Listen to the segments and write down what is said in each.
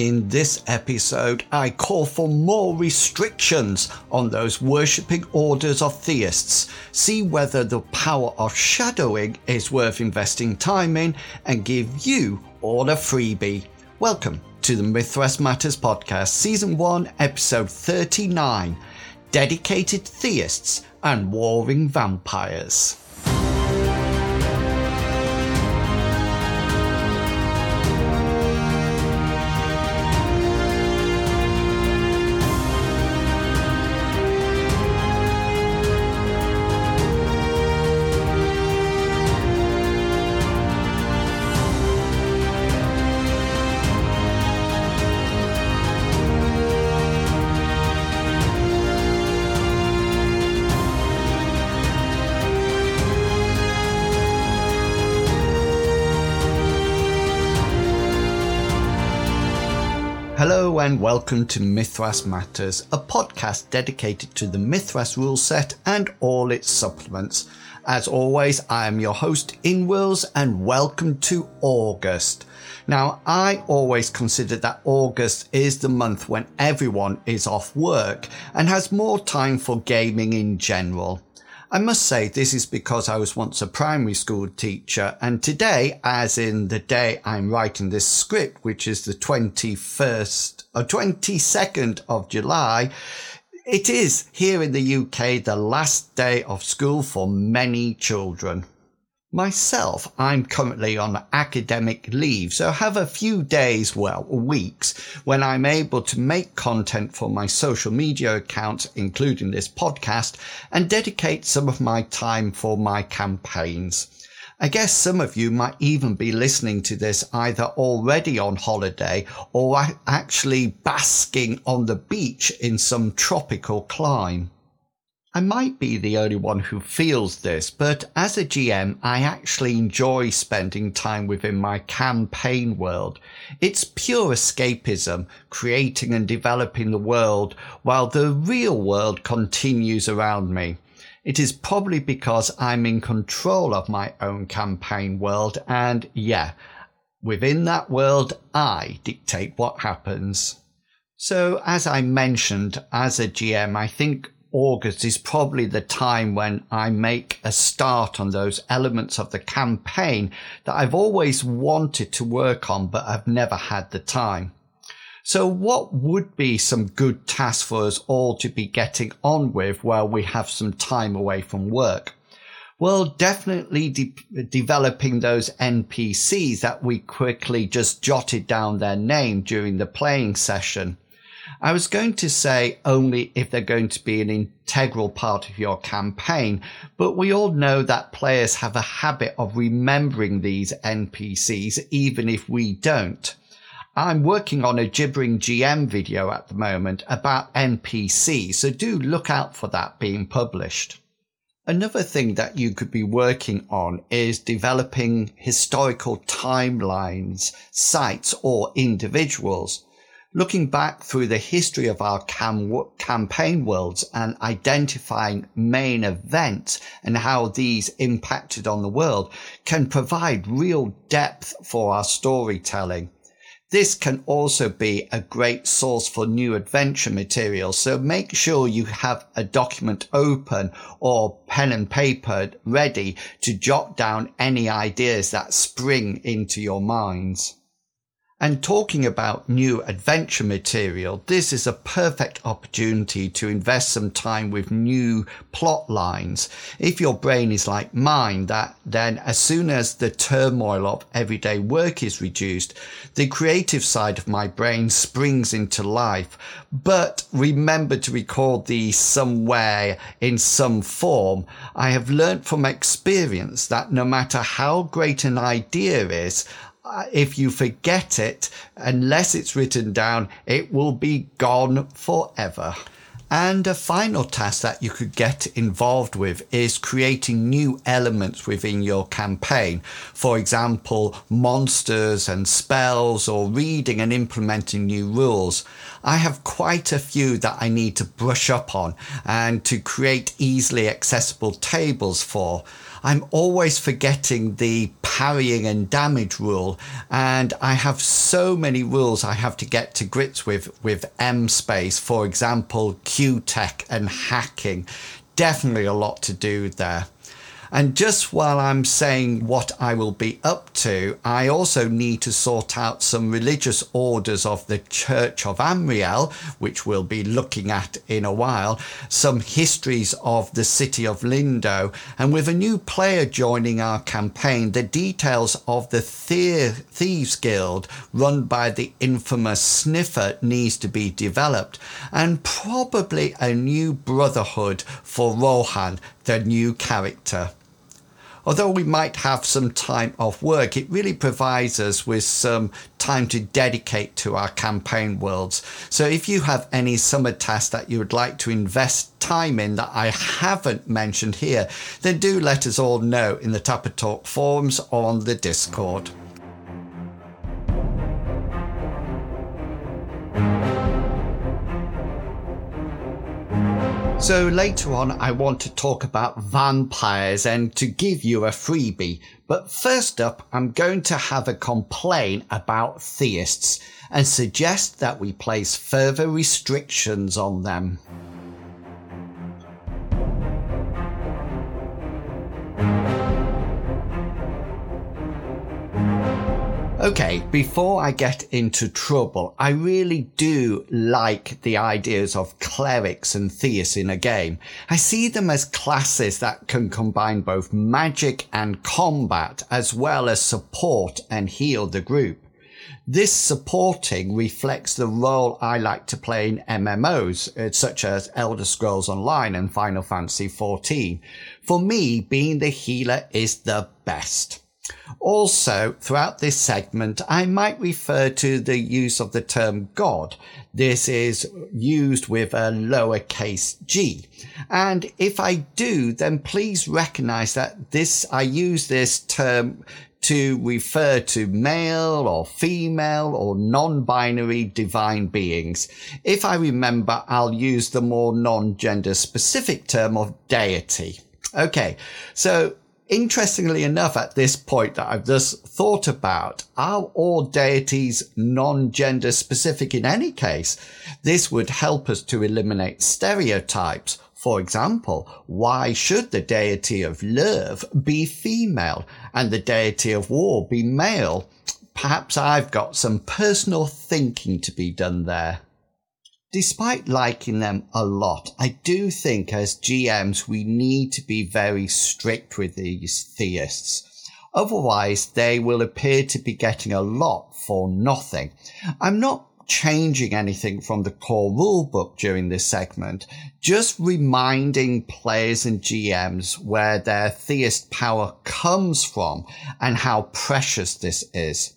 In this episode, I call for more restrictions on those worshipping orders of theists, see whether the power of shadowing is worth investing time in, and give you all a freebie. Welcome to the Mythras Matters podcast, season 1, episode 39 Dedicated Theists and Warring Vampires. Hello and welcome to Mythras Matters, a podcast dedicated to the Mythras rule set and all its supplements. As always, I am your host, Inworlds, and welcome to August. Now, I always consider that August is the month when everyone is off work and has more time for gaming in general. I must say this is because I was once a primary school teacher and today, as in the day I'm writing this script, which is the 21st or 22nd of July, it is here in the UK the last day of school for many children. Myself, I'm currently on academic leave, so have a few days, well, weeks, when I'm able to make content for my social media accounts, including this podcast, and dedicate some of my time for my campaigns. I guess some of you might even be listening to this either already on holiday or actually basking on the beach in some tropical clime. I might be the only one who feels this, but as a GM, I actually enjoy spending time within my campaign world. It's pure escapism, creating and developing the world while the real world continues around me. It is probably because I'm in control of my own campaign world and yeah, within that world, I dictate what happens. So as I mentioned, as a GM, I think August is probably the time when I make a start on those elements of the campaign that I've always wanted to work on, but I've never had the time. So what would be some good tasks for us all to be getting on with while we have some time away from work? Well, definitely de- developing those NPCs that we quickly just jotted down their name during the playing session. I was going to say only if they're going to be an integral part of your campaign, but we all know that players have a habit of remembering these NPCs even if we don't. I'm working on a gibbering GM video at the moment about NPCs, so do look out for that being published. Another thing that you could be working on is developing historical timelines, sites, or individuals looking back through the history of our cam- campaign worlds and identifying main events and how these impacted on the world can provide real depth for our storytelling. This can also be a great source for new adventure material. So make sure you have a document open or pen and paper ready to jot down any ideas that spring into your minds. And talking about new adventure material, this is a perfect opportunity to invest some time with new plot lines. If your brain is like mine, that then as soon as the turmoil of everyday work is reduced, the creative side of my brain springs into life. But remember to record these somewhere in some form. I have learned from experience that no matter how great an idea is, if you forget it, unless it's written down, it will be gone forever. And a final task that you could get involved with is creating new elements within your campaign. For example, monsters and spells or reading and implementing new rules. I have quite a few that I need to brush up on and to create easily accessible tables for. I'm always forgetting the parrying and damage rule. And I have so many rules I have to get to grips with, with M-Space, for example, Q tech and hacking. Definitely a lot to do there. And just while I'm saying what I will be up to, I also need to sort out some religious orders of the Church of Amriel, which we'll be looking at in a while, some histories of the city of Lindo, and with a new player joining our campaign, the details of the Thieves Guild run by the infamous Sniffer needs to be developed, and probably a new brotherhood for Rohan, the new character although we might have some time off work, it really provides us with some time to dedicate to our campaign worlds. So if you have any summer tasks that you would like to invest time in that I haven't mentioned here, then do let us all know in the Tapper Talk forums or on the Discord. So later on, I want to talk about vampires and to give you a freebie. But first up, I'm going to have a complaint about theists and suggest that we place further restrictions on them. Okay, before I get into trouble, I really do like the ideas of clerics and theists in a game. I see them as classes that can combine both magic and combat, as well as support and heal the group. This supporting reflects the role I like to play in MMOs, uh, such as Elder Scrolls Online and Final Fantasy XIV. For me, being the healer is the best. Also, throughout this segment, I might refer to the use of the term God. This is used with a lowercase g. And if I do, then please recognize that this, I use this term to refer to male or female or non-binary divine beings. If I remember, I'll use the more non-gender specific term of deity. Okay, so Interestingly enough, at this point that I've just thought about, are all deities non-gender specific in any case? This would help us to eliminate stereotypes. For example, why should the deity of love be female and the deity of war be male? Perhaps I've got some personal thinking to be done there. Despite liking them a lot, I do think as GMs we need to be very strict with these theists. Otherwise, they will appear to be getting a lot for nothing. I'm not changing anything from the core rulebook during this segment, just reminding players and GMs where their theist power comes from and how precious this is.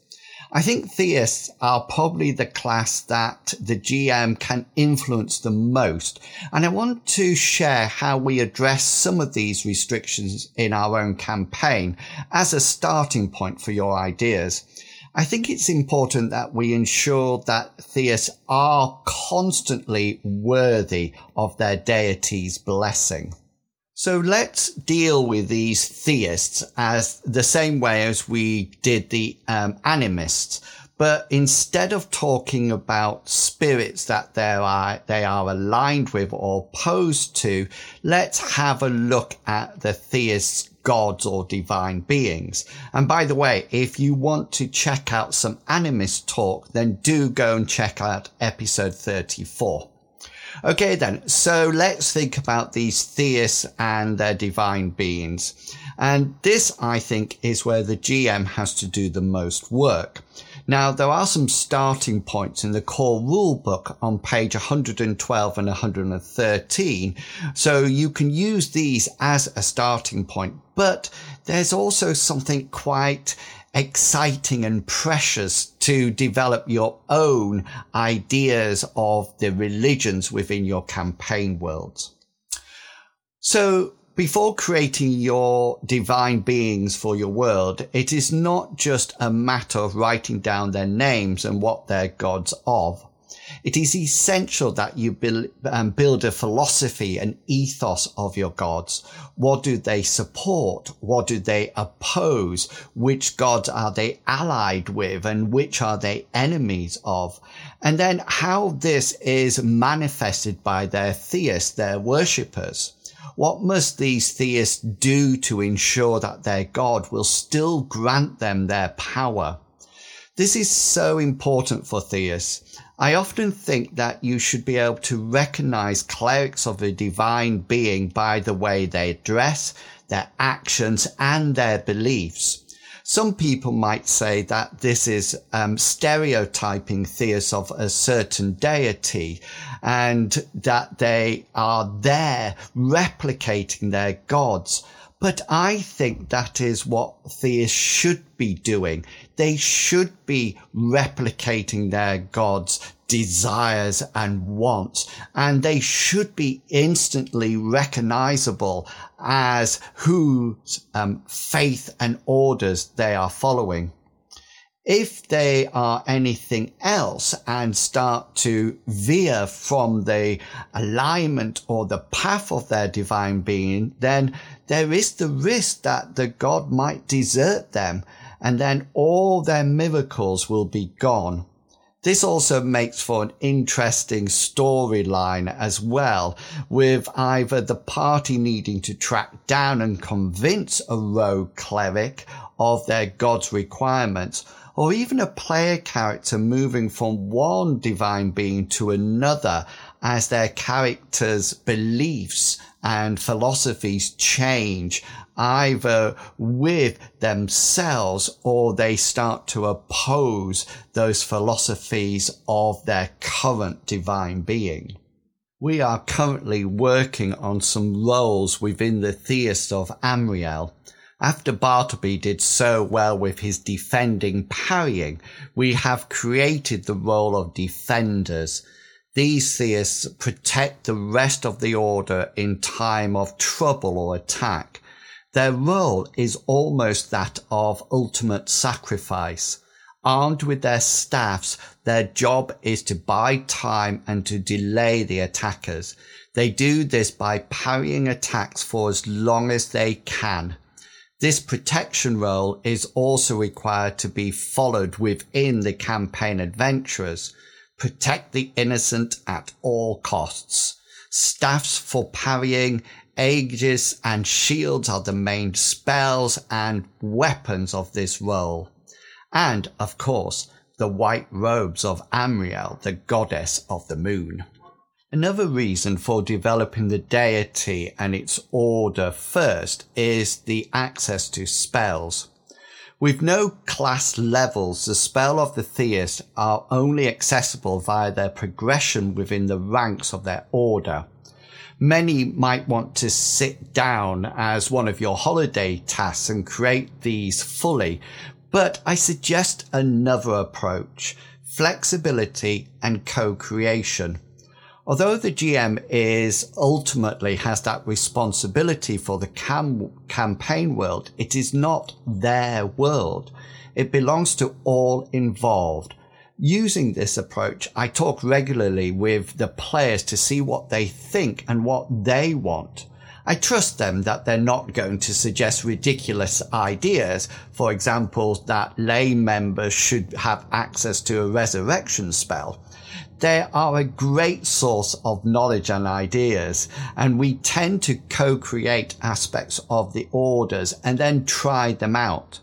I think theists are probably the class that the GM can influence the most. And I want to share how we address some of these restrictions in our own campaign as a starting point for your ideas. I think it's important that we ensure that theists are constantly worthy of their deity's blessing. So let's deal with these theists as the same way as we did the um, animists. But instead of talking about spirits that they are, they are aligned with or opposed to, let's have a look at the theists, gods or divine beings. And by the way, if you want to check out some animist talk, then do go and check out episode 34. Okay, then. So let's think about these theists and their divine beings. And this, I think, is where the GM has to do the most work. Now, there are some starting points in the core rulebook on page 112 and 113. So you can use these as a starting point, but there's also something quite exciting and precious to develop your own ideas of the religions within your campaign worlds. So before creating your divine beings for your world, it is not just a matter of writing down their names and what they're gods of. It is essential that you build, um, a philosophy, an ethos of your gods. What do they support? What do they oppose? Which gods are they allied with and which are they enemies of? And then how this is manifested by their theists, their worshippers. What must these theists do to ensure that their God will still grant them their power? This is so important for theists. I often think that you should be able to recognize clerics of a divine being by the way they dress, their actions, and their beliefs. Some people might say that this is um, stereotyping theists of a certain deity and that they are there replicating their gods. But I think that is what theists should be doing. They should be replicating their gods' desires and wants, and they should be instantly recognizable as whose um, faith and orders they are following. If they are anything else and start to veer from the alignment or the path of their divine being, then there is the risk that the God might desert them and then all their miracles will be gone. This also makes for an interesting storyline as well, with either the party needing to track down and convince a rogue cleric of their god's requirements or even a player character moving from one divine being to another as their character's beliefs and philosophies change either with themselves or they start to oppose those philosophies of their current divine being. We are currently working on some roles within the Theist of Amriel after Bartleby did so well with his defending parrying, we have created the role of defenders. These theists protect the rest of the order in time of trouble or attack. Their role is almost that of ultimate sacrifice. Armed with their staffs, their job is to buy time and to delay the attackers. They do this by parrying attacks for as long as they can. This protection role is also required to be followed within the campaign adventurers. Protect the innocent at all costs. Staffs for parrying, aegis and shields are the main spells and weapons of this role. And, of course, the white robes of Amriel, the goddess of the moon. Another reason for developing the deity and its order first is the access to spells. With no class levels, the spell of the theist are only accessible via their progression within the ranks of their order. Many might want to sit down as one of your holiday tasks and create these fully, but I suggest another approach, flexibility and co-creation. Although the GM is ultimately has that responsibility for the cam- campaign world, it is not their world. It belongs to all involved. Using this approach, I talk regularly with the players to see what they think and what they want. I trust them that they're not going to suggest ridiculous ideas. For example, that lay members should have access to a resurrection spell they are a great source of knowledge and ideas. And we tend to co-create aspects of the orders and then try them out.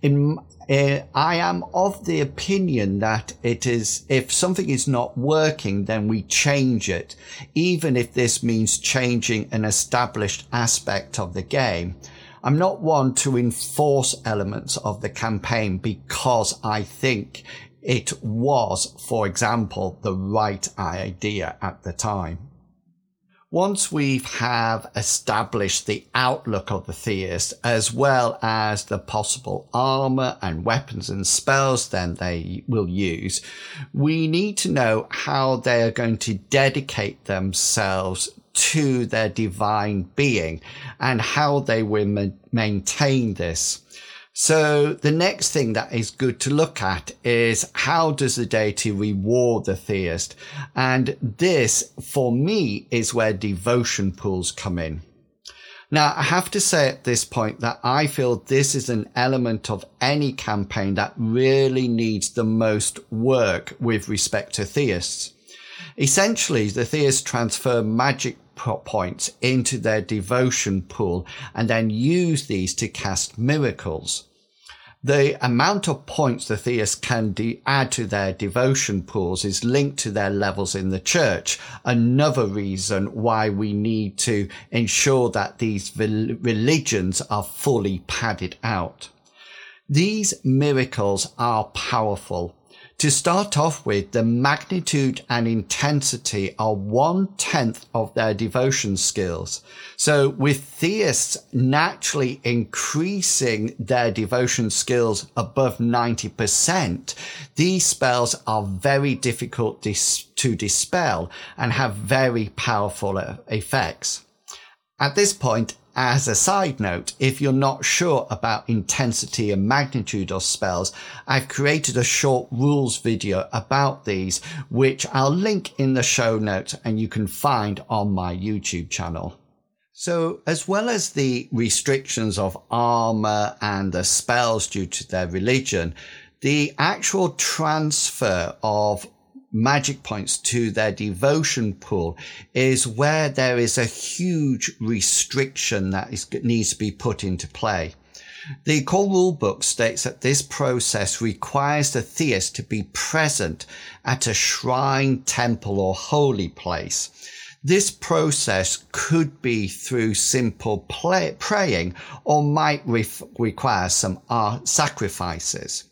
In, uh, I am of the opinion that it is, if something is not working, then we change it, even if this means changing an established aspect of the game. I'm not one to enforce elements of the campaign because I think it was, for example, the right idea at the time. Once we have established the outlook of the theist as well as the possible armor and weapons and spells then they will use, we need to know how they are going to dedicate themselves to their divine being and how they will ma- maintain this. So the next thing that is good to look at is how does the deity reward the theist? And this, for me, is where devotion pools come in. Now, I have to say at this point that I feel this is an element of any campaign that really needs the most work with respect to theists. Essentially, the theists transfer magic points into their devotion pool and then use these to cast miracles. The amount of points the theists can de- add to their devotion pools is linked to their levels in the church. Another reason why we need to ensure that these religions are fully padded out. These miracles are powerful to start off with, the magnitude and intensity are one tenth of their devotion skills. So with theists naturally increasing their devotion skills above 90%, these spells are very difficult dis- to dispel and have very powerful uh, effects. At this point, as a side note, if you're not sure about intensity and magnitude of spells, I've created a short rules video about these, which I'll link in the show notes and you can find on my YouTube channel. So, as well as the restrictions of armor and the spells due to their religion, the actual transfer of magic points to their devotion pool is where there is a huge restriction that is, needs to be put into play. The core rule book states that this process requires the theist to be present at a shrine, temple, or holy place. This process could be through simple play, praying or might ref- require some uh, sacrifices.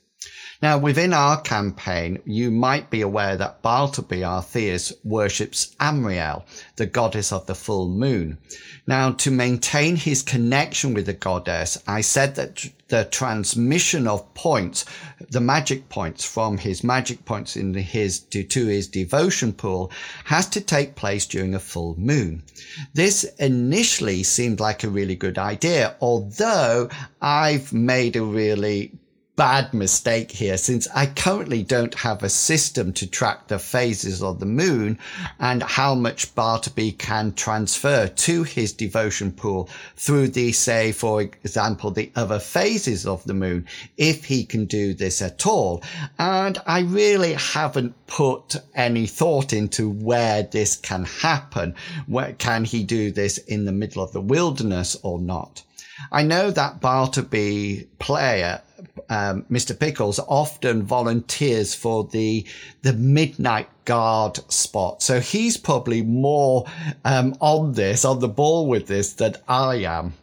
Now, within our campaign, you might be aware that Bartleby, our theist, worships Amriel, the goddess of the full moon. Now, to maintain his connection with the goddess, I said that the transmission of points, the magic points from his magic points in his to, to his devotion pool has to take place during a full moon. This initially seemed like a really good idea, although I've made a really bad mistake here since I currently don't have a system to track the phases of the moon and how much Bartleby can transfer to his devotion pool through the, say, for example, the other phases of the moon, if he can do this at all. And I really haven't put any thought into where this can happen. Where can he do this in the middle of the wilderness or not? I know that Bartleby player um, Mr. Pickles often volunteers for the the midnight guard spot, so he's probably more um, on this, on the ball with this than I am.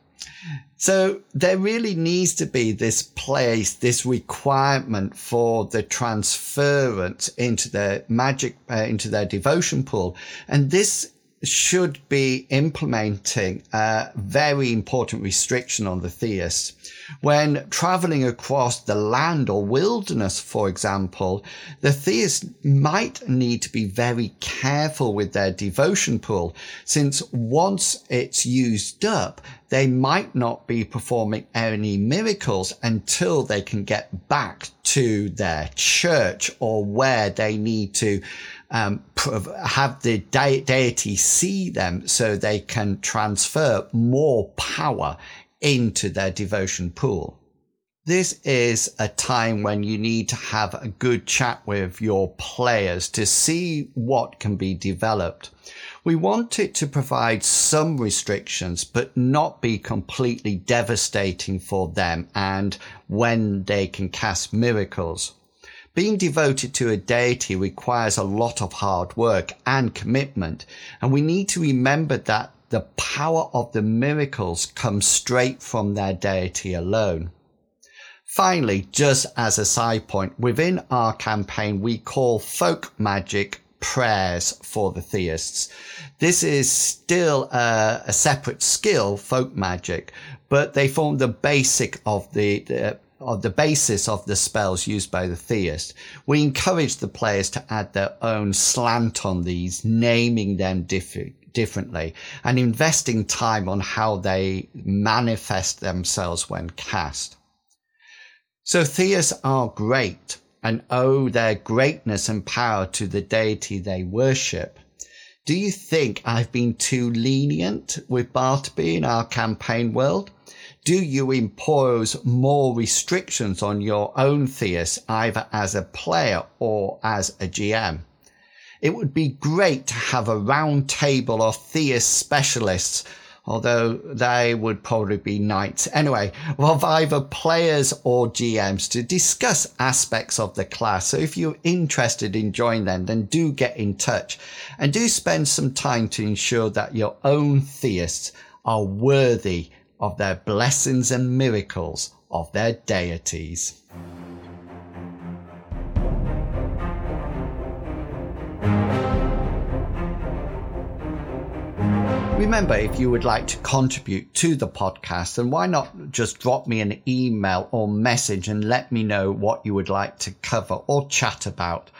So there really needs to be this place, this requirement for the transference into their magic, uh, into their devotion pool, and this should be implementing a very important restriction on the theist. When traveling across the land or wilderness, for example, the theist might need to be very careful with their devotion pool, since once it's used up, they might not be performing any miracles until they can get back to their church or where they need to um, have the de- deity see them so they can transfer more power into their devotion pool. This is a time when you need to have a good chat with your players to see what can be developed. We want it to provide some restrictions, but not be completely devastating for them and when they can cast miracles. Being devoted to a deity requires a lot of hard work and commitment, and we need to remember that the power of the miracles comes straight from their deity alone. Finally, just as a side point, within our campaign, we call folk magic prayers for the theists. This is still a, a separate skill, folk magic, but they form the basic of the, the of the basis of the spells used by the theist. We encourage the players to add their own slant on these, naming them diff- differently and investing time on how they manifest themselves when cast. So theists are great and owe their greatness and power to the deity they worship. Do you think I've been too lenient with Bartleby in our campaign world? Do you impose more restrictions on your own theists either as a player or as a GM? It would be great to have a round table of theist specialists although they would probably be knights anyway, of either players or GMs to discuss aspects of the class. So if you're interested in joining them, then do get in touch and do spend some time to ensure that your own theists are worthy of their blessings and miracles of their deities. Remember, if you would like to contribute to the podcast, then why not just drop me an email or message and let me know what you would like to cover or chat about.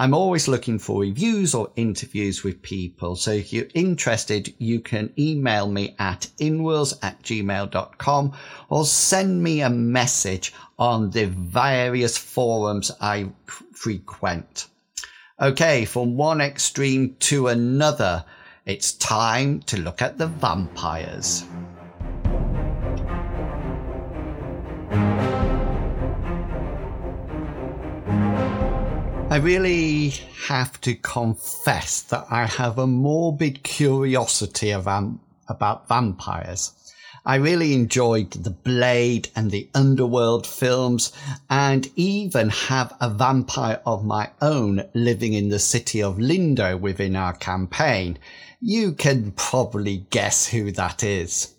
I'm always looking for reviews or interviews with people. So if you're interested, you can email me at inworlds at gmail.com or send me a message on the various forums I frequent. Okay, from one extreme to another. It's time to look at the vampires. Really have to confess that I have a morbid curiosity about vampires. I really enjoyed the Blade and the Underworld films and even have a vampire of my own living in the city of Lindo within our campaign. You can probably guess who that is.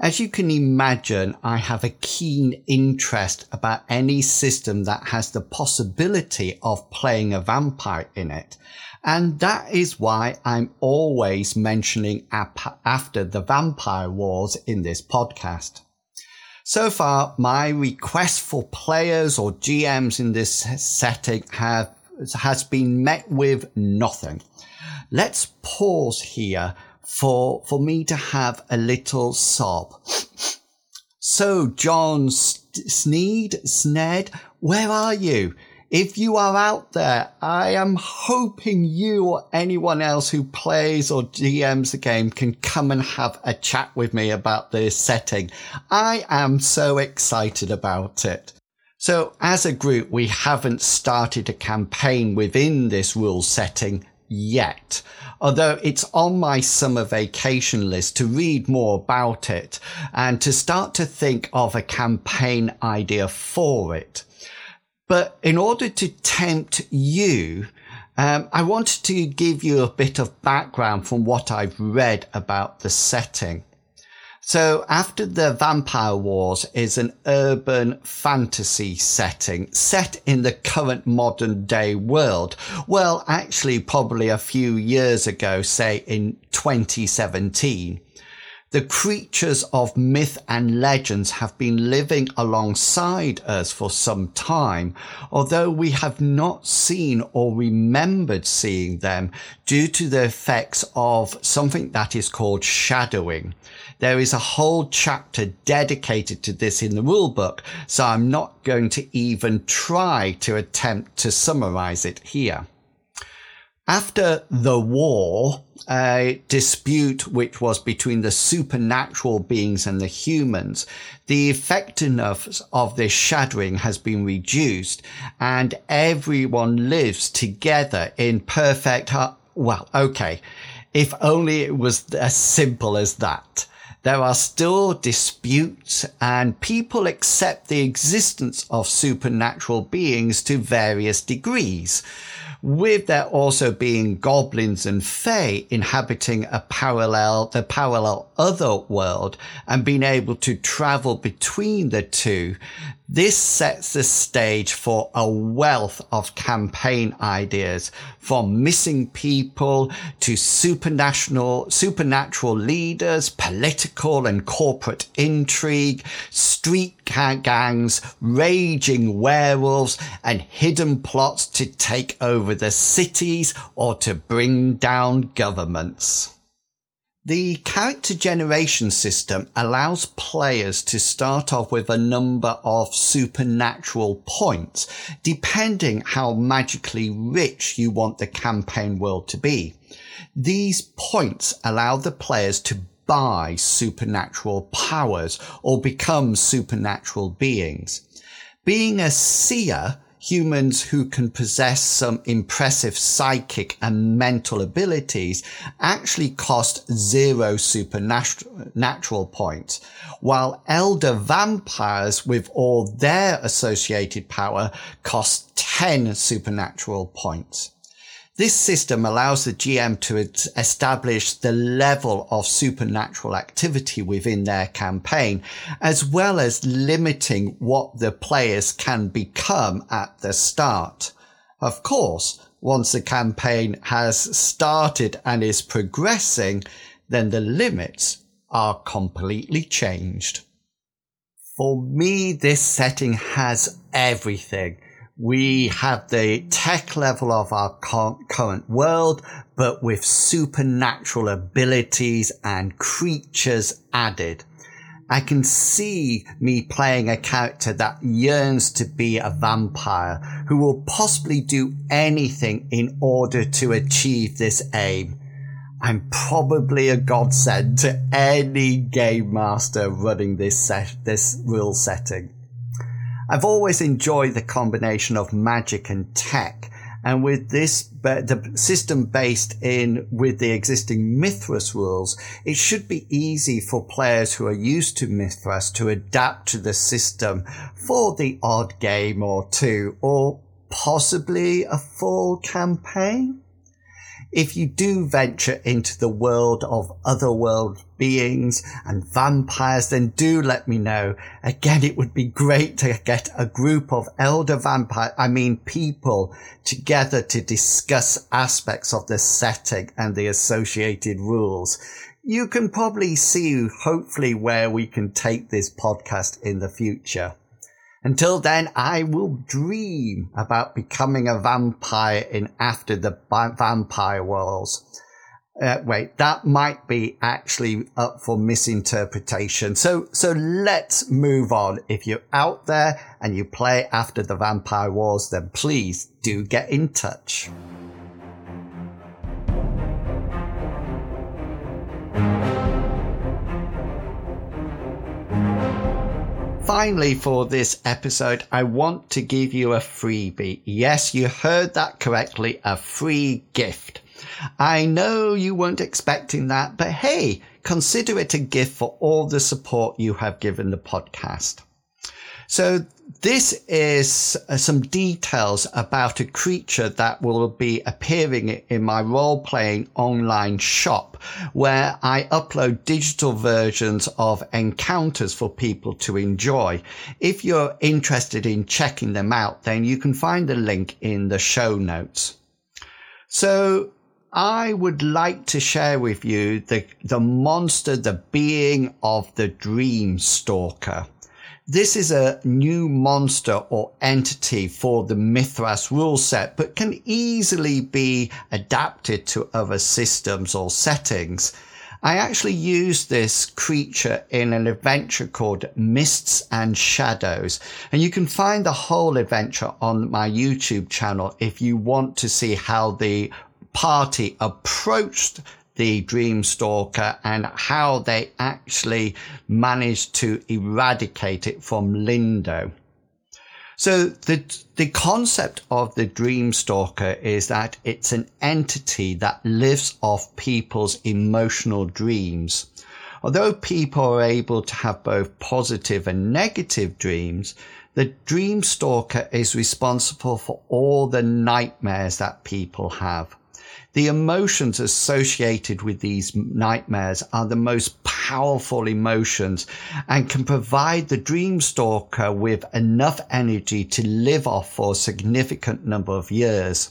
As you can imagine, I have a keen interest about any system that has the possibility of playing a vampire in it. And that is why I'm always mentioning after the vampire wars in this podcast. So far, my request for players or GMs in this setting have, has been met with nothing let's pause here for, for me to have a little sob. So, John Snead, Sned, where are you? If you are out there, I am hoping you or anyone else who plays or DMs the game can come and have a chat with me about this setting. I am so excited about it. So as a group, we haven't started a campaign within this rule setting yet, although it's on my summer vacation list to read more about it and to start to think of a campaign idea for it. But in order to tempt you, um, I wanted to give you a bit of background from what I've read about the setting. So after the Vampire Wars is an urban fantasy setting set in the current modern day world. Well, actually probably a few years ago, say in 2017. The creatures of myth and legends have been living alongside us for some time, although we have not seen or remembered seeing them due to the effects of something that is called shadowing. There is a whole chapter dedicated to this in the rulebook, so I'm not going to even try to attempt to summarize it here. After the war, a dispute which was between the supernatural beings and the humans, the effectiveness of this shadowing has been reduced and everyone lives together in perfect, well, okay. If only it was as simple as that. There are still disputes and people accept the existence of supernatural beings to various degrees with there also being goblins and fae inhabiting a parallel, the parallel other world and being able to travel between the two, this sets the stage for a wealth of campaign ideas from missing people to supernatural, supernatural leaders, political and corporate intrigue, street gangs, raging werewolves and hidden plots to take over the cities or to bring down governments. The character generation system allows players to start off with a number of supernatural points, depending how magically rich you want the campaign world to be. These points allow the players to buy supernatural powers or become supernatural beings. Being a seer, humans who can possess some impressive psychic and mental abilities actually cost zero supernatural points, while elder vampires with all their associated power cost 10 supernatural points. This system allows the GM to establish the level of supernatural activity within their campaign, as well as limiting what the players can become at the start. Of course, once the campaign has started and is progressing, then the limits are completely changed. For me, this setting has everything we have the tech level of our current world, but with supernatural abilities and creatures added. I can see me playing a character that yearns to be a vampire who will possibly do anything in order to achieve this aim. I'm probably a godsend to any game master running this this rule setting. I've always enjoyed the combination of magic and tech. And with this, the system based in with the existing Mythras rules, it should be easy for players who are used to Mythras to adapt to the system for the odd game or two, or possibly a full campaign if you do venture into the world of otherworld beings and vampires, then do let me know. Again, it would be great to get a group of elder vampire, I mean people together to discuss aspects of the setting and the associated rules. You can probably see hopefully where we can take this podcast in the future. Until then, I will dream about becoming a vampire in After the Vampire Wars. Uh, wait, that might be actually up for misinterpretation. So, so let's move on. If you're out there and you play After the Vampire Wars, then please do get in touch. Finally, for this episode, I want to give you a freebie. Yes, you heard that correctly. A free gift. I know you weren't expecting that, but hey, consider it a gift for all the support you have given the podcast. So this is uh, some details about a creature that will be appearing in my role playing online shop where I upload digital versions of encounters for people to enjoy. If you're interested in checking them out, then you can find the link in the show notes. So I would like to share with you the, the monster, the being of the dream stalker. This is a new monster or entity for the Mythras rule set, but can easily be adapted to other systems or settings. I actually used this creature in an adventure called Mists and Shadows, and you can find the whole adventure on my YouTube channel if you want to see how the party approached the Dream Stalker and how they actually managed to eradicate it from Lindo. So the the concept of the dream stalker is that it's an entity that lives off people's emotional dreams. Although people are able to have both positive and negative dreams, the dream stalker is responsible for all the nightmares that people have. The emotions associated with these nightmares are the most powerful emotions and can provide the dream stalker with enough energy to live off for a significant number of years.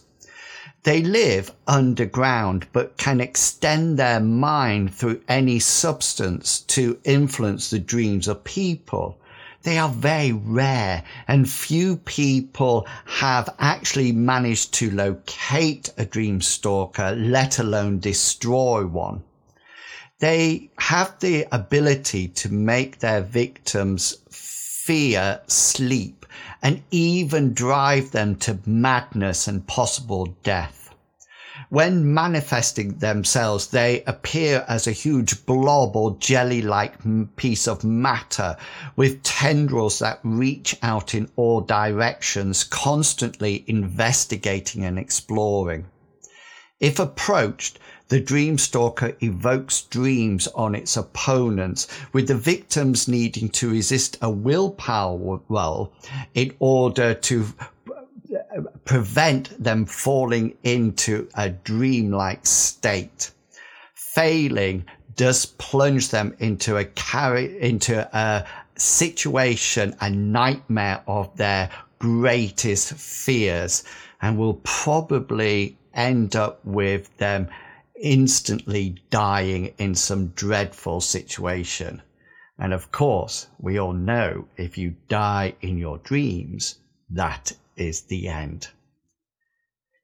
They live underground but can extend their mind through any substance to influence the dreams of people. They are very rare and few people have actually managed to locate a dream stalker, let alone destroy one. They have the ability to make their victims fear sleep and even drive them to madness and possible death. When manifesting themselves, they appear as a huge blob or jelly like piece of matter with tendrils that reach out in all directions, constantly investigating and exploring. If approached, the Dreamstalker evokes dreams on its opponents, with the victims needing to resist a willpower roll in order to prevent them falling into a dreamlike state. Failing does plunge them into a carry into a situation, a nightmare of their greatest fears, and will probably end up with them instantly dying in some dreadful situation. And of course, we all know if you die in your dreams, that is the end.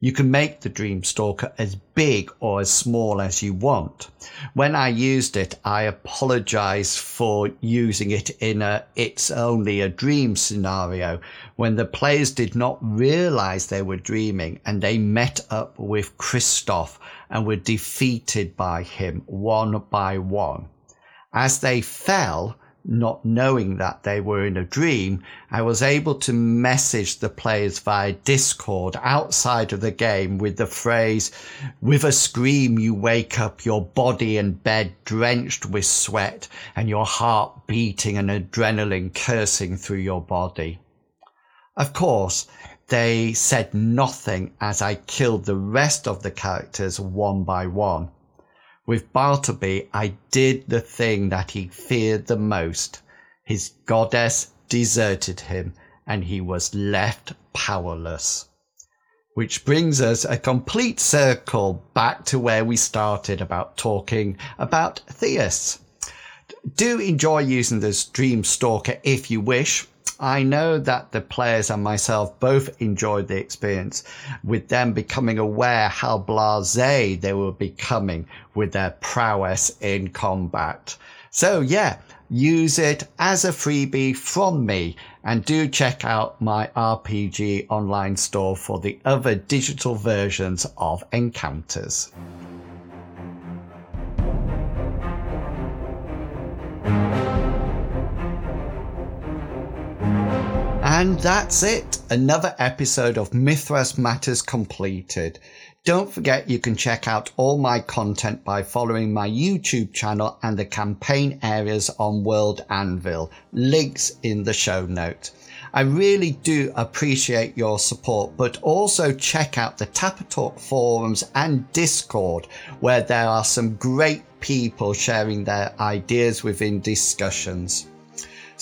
You can make the Dreamstalker as big or as small as you want. When I used it, I apologize for using it in a it's only a dream scenario when the players did not realize they were dreaming and they met up with Christoph and were defeated by him one by one. As they fell, not knowing that they were in a dream, I was able to message the players via Discord outside of the game with the phrase, with a scream you wake up your body and bed drenched with sweat and your heart beating and adrenaline coursing through your body. Of course, they said nothing as I killed the rest of the characters one by one. With Bartleby, I did the thing that he feared the most. His goddess deserted him and he was left powerless. Which brings us a complete circle back to where we started about talking about theists. Do enjoy using this Dream Stalker if you wish. I know that the players and myself both enjoyed the experience with them becoming aware how blasé they were becoming with their prowess in combat. So yeah, use it as a freebie from me and do check out my RPG online store for the other digital versions of Encounters. And that's it. Another episode of Mythras Matters completed. Don't forget you can check out all my content by following my YouTube channel and the campaign areas on World Anvil. Links in the show notes. I really do appreciate your support, but also check out the Tapper Talk forums and Discord, where there are some great people sharing their ideas within discussions.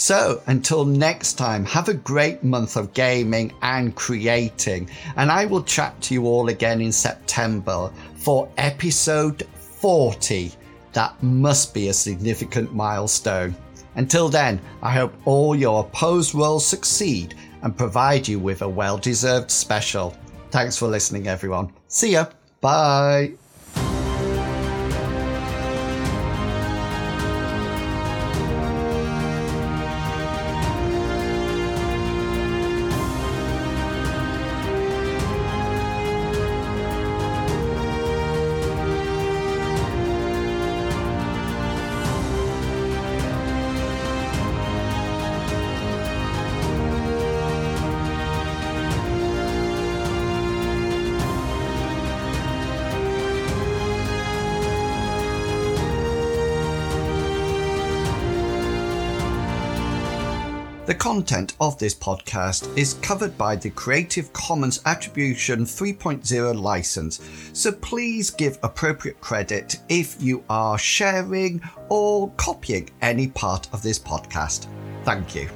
So until next time, have a great month of gaming and creating. And I will chat to you all again in September for episode 40. That must be a significant milestone. Until then, I hope all your opposed rolls succeed and provide you with a well deserved special. Thanks for listening, everyone. See ya. Bye. Content of this podcast is covered by the Creative Commons Attribution 3.0 license, so please give appropriate credit if you are sharing or copying any part of this podcast. Thank you.